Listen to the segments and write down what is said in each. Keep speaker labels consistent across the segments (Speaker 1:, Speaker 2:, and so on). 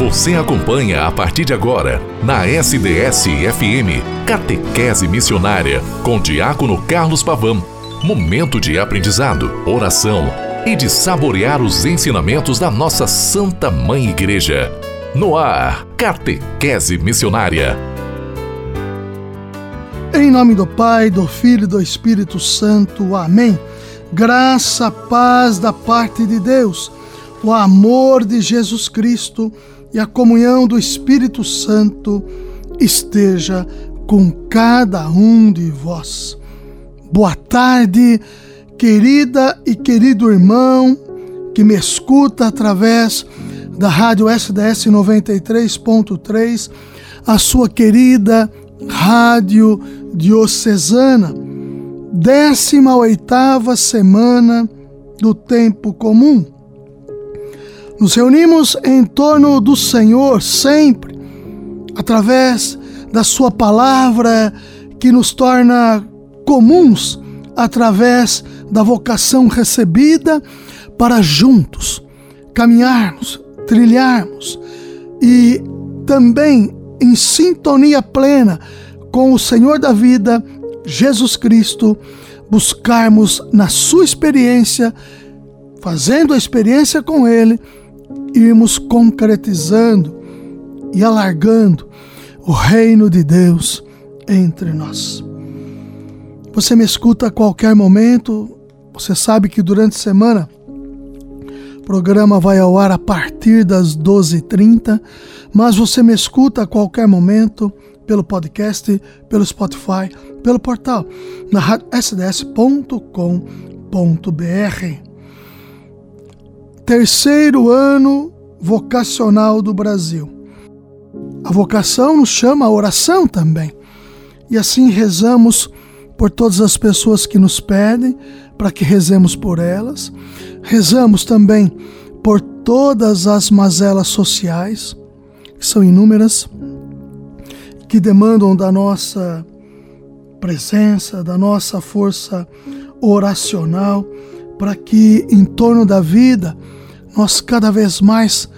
Speaker 1: Você acompanha a partir de agora, na SDS-FM, Catequese Missionária, com Diácono Carlos Pavão. Momento de aprendizado, oração e de saborear os ensinamentos da nossa Santa Mãe Igreja. No ar, Catequese Missionária.
Speaker 2: Em nome do Pai, do Filho e do Espírito Santo. Amém. Graça, paz da parte de Deus, o amor de Jesus Cristo e a comunhão do Espírito Santo esteja com cada um de vós. Boa tarde, querida e querido irmão que me escuta através da Rádio SDS 93.3, a sua querida Rádio Diocesana, 18ª semana do tempo comum. Nos reunimos em torno do Senhor sempre, através da Sua palavra que nos torna comuns, através da vocação recebida para juntos caminharmos, trilharmos e também em sintonia plena com o Senhor da vida, Jesus Cristo, buscarmos na Sua experiência, fazendo a experiência com Ele irmos concretizando e alargando o reino de Deus entre nós. Você me escuta a qualquer momento, você sabe que durante a semana o programa vai ao ar a partir das 12h30, mas você me escuta a qualquer momento pelo podcast, pelo Spotify, pelo portal na sds.com.br terceiro ano vocacional do Brasil. A vocação nos chama a oração também. E assim rezamos por todas as pessoas que nos pedem, para que rezemos por elas. Rezamos também por todas as mazelas sociais, que são inúmeras, que demandam da nossa presença, da nossa força oracional, para que em torno da vida nós cada vez mais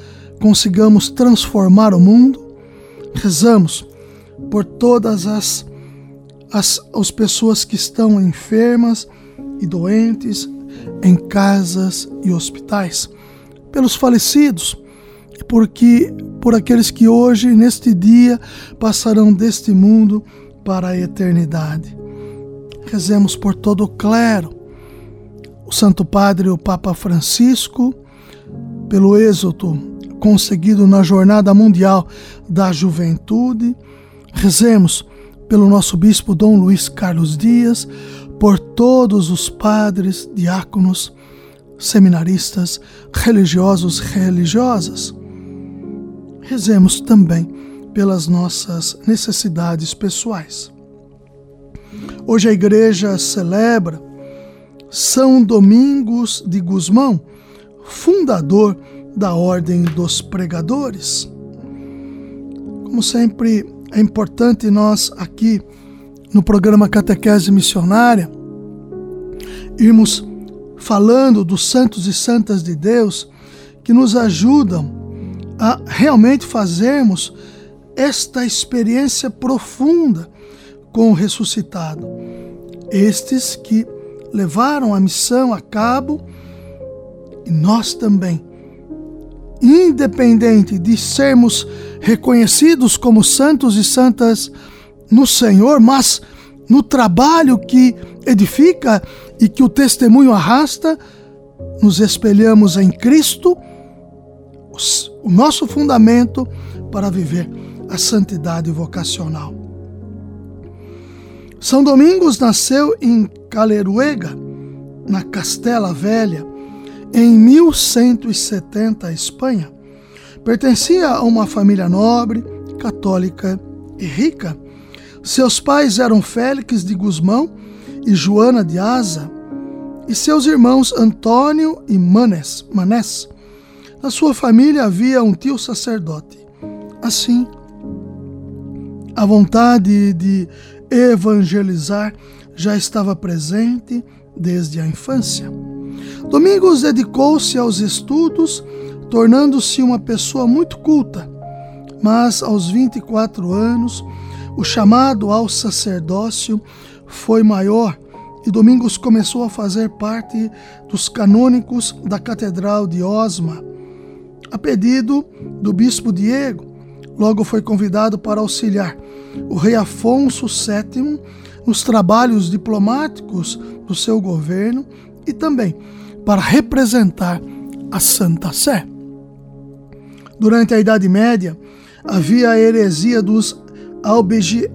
Speaker 2: consigamos transformar o mundo. Rezamos por todas as, as, as pessoas que estão enfermas e doentes em casas e hospitais, pelos falecidos e porque por aqueles que hoje neste dia passarão deste mundo para a eternidade. Rezemos por todo o clero, o Santo Padre, o Papa Francisco, pelo êxito conseguido na Jornada Mundial da Juventude. Rezemos pelo nosso bispo Dom Luiz Carlos Dias, por todos os padres, diáconos, seminaristas, religiosos, religiosas. Rezemos também pelas nossas necessidades pessoais. Hoje a igreja celebra São Domingos de Gusmão, fundador da Ordem dos Pregadores. Como sempre, é importante nós aqui no programa Catequese Missionária irmos falando dos santos e santas de Deus que nos ajudam a realmente fazermos esta experiência profunda com o ressuscitado. Estes que levaram a missão a cabo e nós também, independente de sermos reconhecidos como santos e santas no Senhor, mas no trabalho que edifica e que o testemunho arrasta, nos espelhamos em Cristo, o nosso fundamento para viver a santidade vocacional. São Domingos nasceu em Caleruega, na Castela Velha, em 1170, Espanha. Pertencia a uma família nobre, católica e rica. Seus pais eram Félix de Guzmão e Joana de Asa, e seus irmãos Antônio e Manes. Manés. Na sua família havia um tio sacerdote. Assim, a vontade de evangelizar já estava presente desde a infância. Domingos dedicou-se aos estudos, tornando-se uma pessoa muito culta mas aos 24 anos o chamado ao sacerdócio foi maior e Domingos começou a fazer parte dos canônicos da Catedral de Osma. A pedido do bispo Diego, logo foi convidado para auxiliar o rei Afonso VII nos trabalhos diplomáticos do seu governo e também para representar a Santa Sé. Durante a Idade Média, havia a heresia dos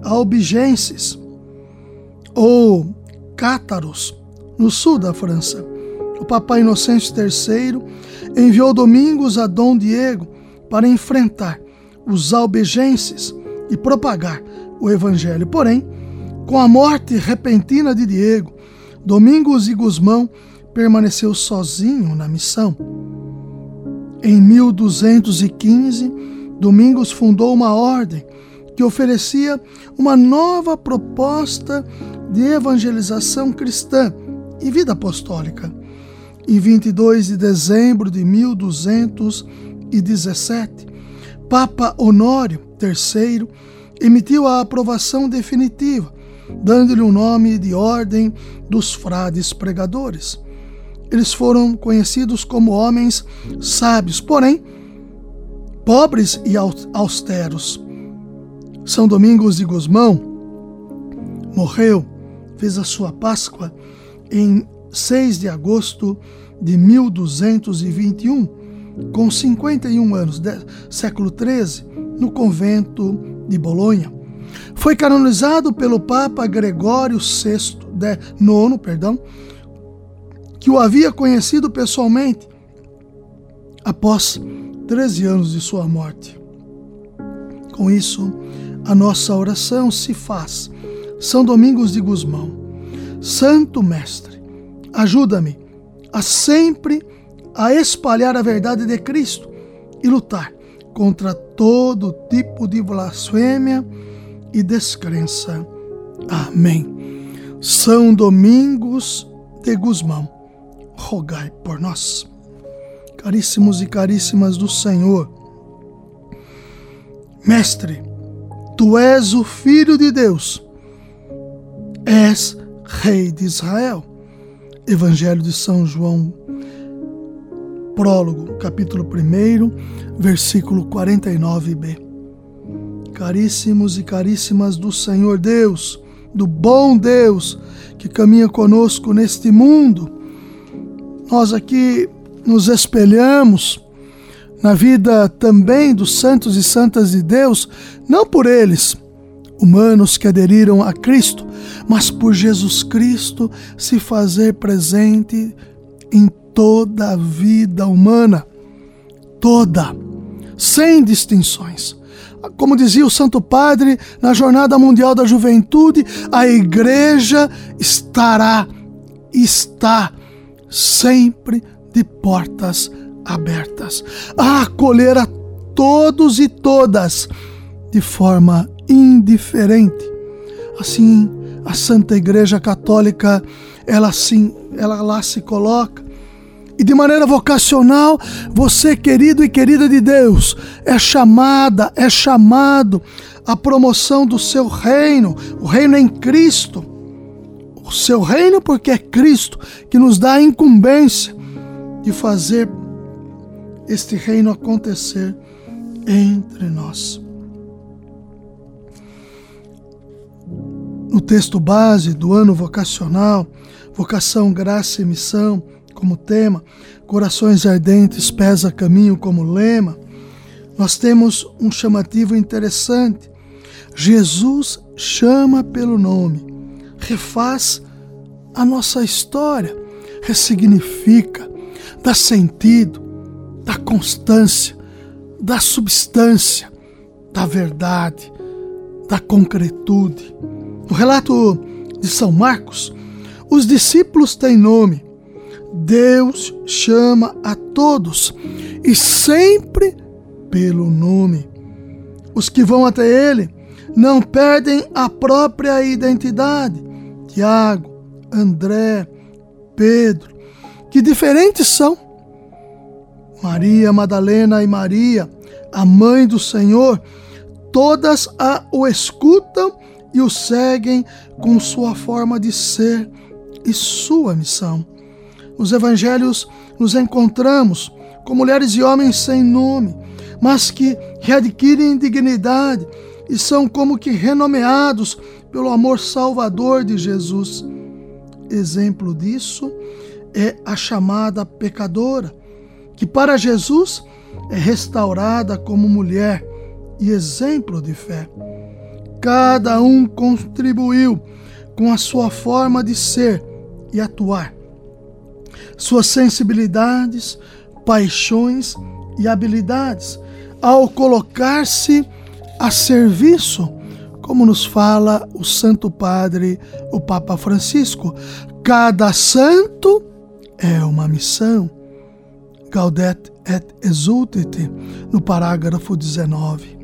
Speaker 2: albigenses, ou cátaros, no sul da França. O Papa Inocêncio III enviou Domingos a Dom Diego para enfrentar os albigenses e propagar o evangelho. Porém, com a morte repentina de Diego, Domingos e Guzmão permaneceu sozinho na missão. Em 1215, Domingos fundou uma ordem que oferecia uma nova proposta de evangelização cristã e vida apostólica. Em 22 de dezembro de 1217, Papa Honório III emitiu a aprovação definitiva, dando-lhe o nome de Ordem dos Frades Pregadores. Eles foram conhecidos como homens sábios, porém pobres e austeros. São Domingos de Guzmão morreu, fez a sua Páscoa em 6 de agosto de 1221, com 51 anos, século XIII, no convento de Bolonha. Foi canonizado pelo Papa Gregório VI, de, nono, perdão, que o havia conhecido pessoalmente após 13 anos de sua morte. Com isso, a nossa oração se faz. São Domingos de Gusmão, Santo Mestre, ajuda-me a sempre a espalhar a verdade de Cristo e lutar contra todo tipo de blasfêmia e descrença. Amém. São Domingos de Gusmão, rogai por nós. Caríssimos e caríssimas do Senhor, Mestre, tu és o Filho de Deus, és Rei de Israel. Evangelho de São João, prólogo, capítulo 1, versículo 49b. Caríssimos e caríssimas do Senhor Deus, do bom Deus que caminha conosco neste mundo, nós aqui nos espelhamos na vida também dos santos e santas de Deus, não por eles, humanos que aderiram a Cristo, mas por Jesus Cristo se fazer presente em toda a vida humana, toda, sem distinções. Como dizia o Santo Padre na Jornada Mundial da Juventude, a igreja estará, está sempre de portas abertas, a acolher a todos e todas de forma indiferente. Assim, a Santa Igreja Católica, ela assim, ela lá se coloca. E de maneira vocacional, você, querido e querida de Deus, é chamada, é chamado à promoção do seu reino, o reino em Cristo. O seu reino, porque é Cristo que nos dá a incumbência de fazer este reino acontecer entre nós. No texto base do ano vocacional, vocação, graça e missão como tema, corações ardentes, pés a caminho como lema, nós temos um chamativo interessante. Jesus chama pelo nome, refaz a nossa história, ressignifica, dá sentido, dá constância, dá substância, da verdade, da concretude. No relato de São Marcos, os discípulos têm nome. Deus chama a todos e sempre pelo nome. Os que vão até Ele não perdem a própria identidade. Tiago, André, Pedro, que diferentes são, Maria Madalena e Maria, a mãe do Senhor, todas a, o escutam e o seguem com sua forma de ser e sua missão. Nos evangelhos nos encontramos com mulheres e homens sem nome, mas que readquirem dignidade e são como que renomeados pelo amor salvador de Jesus. Exemplo disso é a chamada pecadora, que para Jesus é restaurada como mulher e exemplo de fé. Cada um contribuiu com a sua forma de ser e atuar, suas sensibilidades, paixões e habilidades, ao colocar-se a serviço, como nos fala o Santo Padre, o Papa Francisco. Cada santo é uma missão. Gaudet et exultet, no parágrafo 19.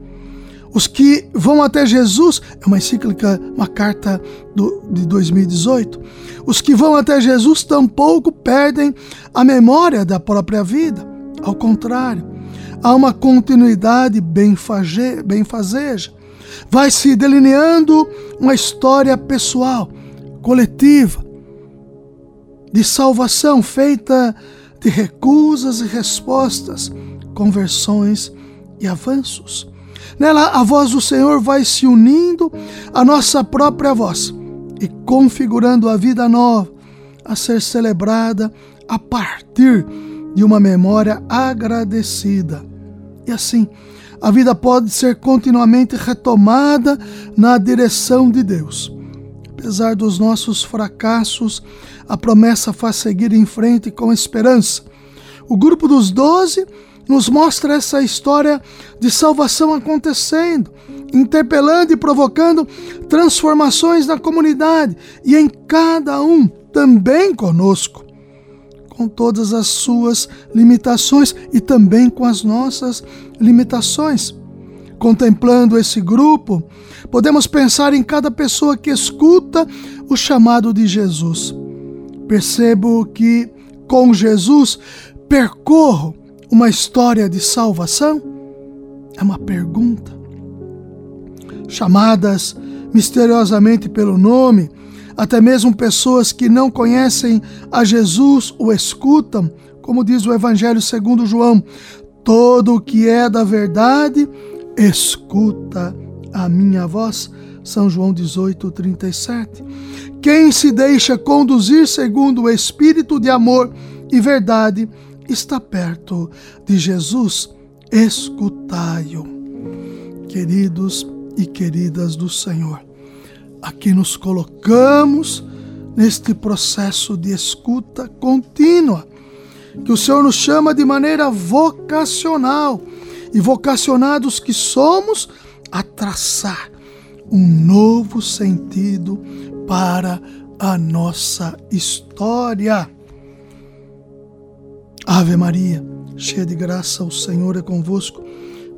Speaker 2: Os que vão até Jesus, é uma encíclica, uma carta do, de 2018. Os que vão até Jesus tampouco perdem a memória da própria vida. Ao contrário, há uma continuidade benfazeja. Vai se delineando uma história pessoal, coletiva, de salvação feita de recusas e respostas, conversões e avanços. Nela, a voz do Senhor vai se unindo à nossa própria voz e configurando a vida nova a ser celebrada a partir de uma memória agradecida. E assim, a vida pode ser continuamente retomada na direção de Deus. Apesar dos nossos fracassos, a promessa faz seguir em frente com esperança. O grupo dos doze nos mostra essa história de salvação acontecendo, interpelando e provocando transformações na comunidade e em cada um, também conosco, com todas as suas limitações e também com as nossas limitações. Contemplando esse grupo, podemos pensar em cada pessoa que escuta o chamado de Jesus. Percebo que com Jesus percorro uma história de salvação? É uma pergunta. Chamadas misteriosamente pelo nome, até mesmo pessoas que não conhecem a Jesus o escutam, como diz o Evangelho segundo João: todo o que é da verdade escuta a minha voz. São João 18, 37. Quem se deixa conduzir segundo o Espírito de amor e verdade está perto de Jesus. Escutai-o. Queridos e queridas do Senhor, aqui nos colocamos neste processo de escuta contínua, que o Senhor nos chama de maneira vocacional e vocacionados que somos a traçar um novo sentido para a nossa história. Ave Maria, cheia de graça, o Senhor é convosco.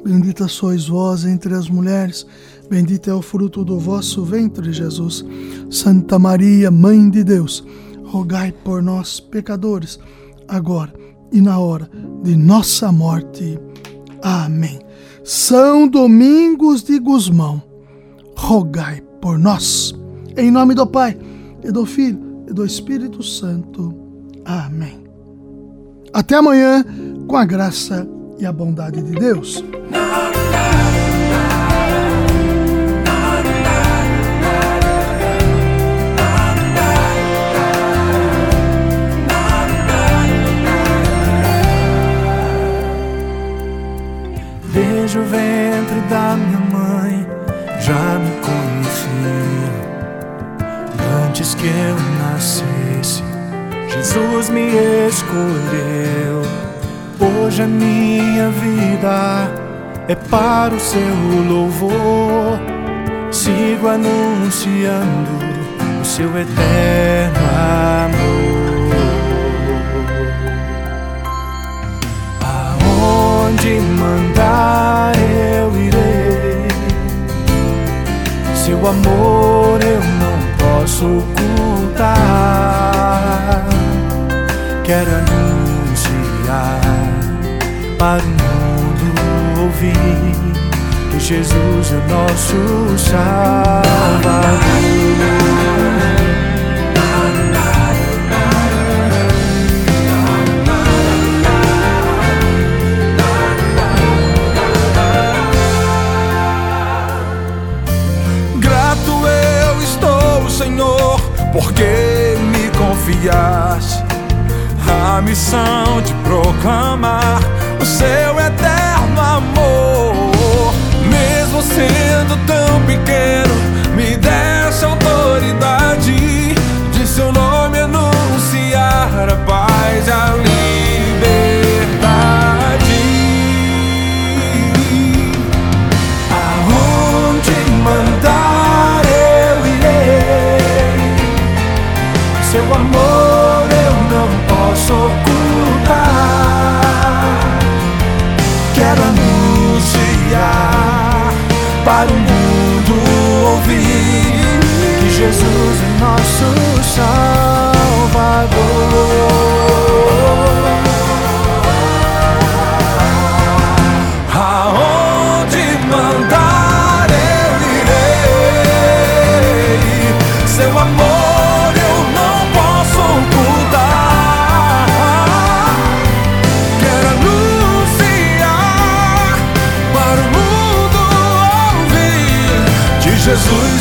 Speaker 2: Bendita sois vós entre as mulheres, bendito é o fruto do vosso ventre, Jesus. Santa Maria, Mãe de Deus, rogai por nós, pecadores, agora e na hora de nossa morte. Amém. São Domingos de Gusmão, rogai por nós. Em nome do Pai, e do Filho, e do Espírito Santo. Amém. Até amanhã, com a graça e a bondade de Deus.
Speaker 3: Desde o ventre da minha mãe já me conhecia antes que eu nascesse Jesus me escolheu. Hoje a minha vida é para o seu louvor. Sigo anunciando o seu eterno amor. Andar eu irei. Seu amor eu não posso ocultar. Quero anunciar para o mundo ouvir que Jesus é nosso Salvador. porque me confiaste a missão de proclamar o seu eterno amor, mesmo sendo tão pequeno.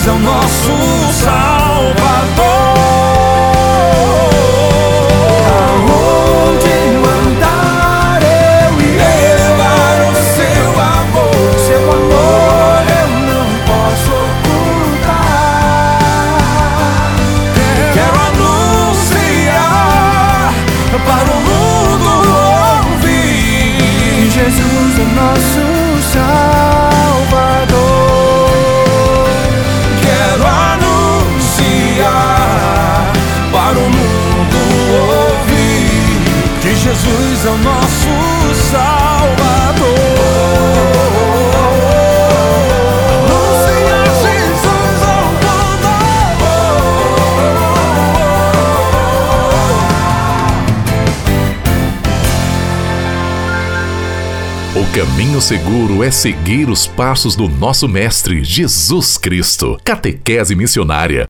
Speaker 3: ao é nosso
Speaker 1: caminho seguro é seguir os passos do nosso Mestre Jesus Cristo. Catequese missionária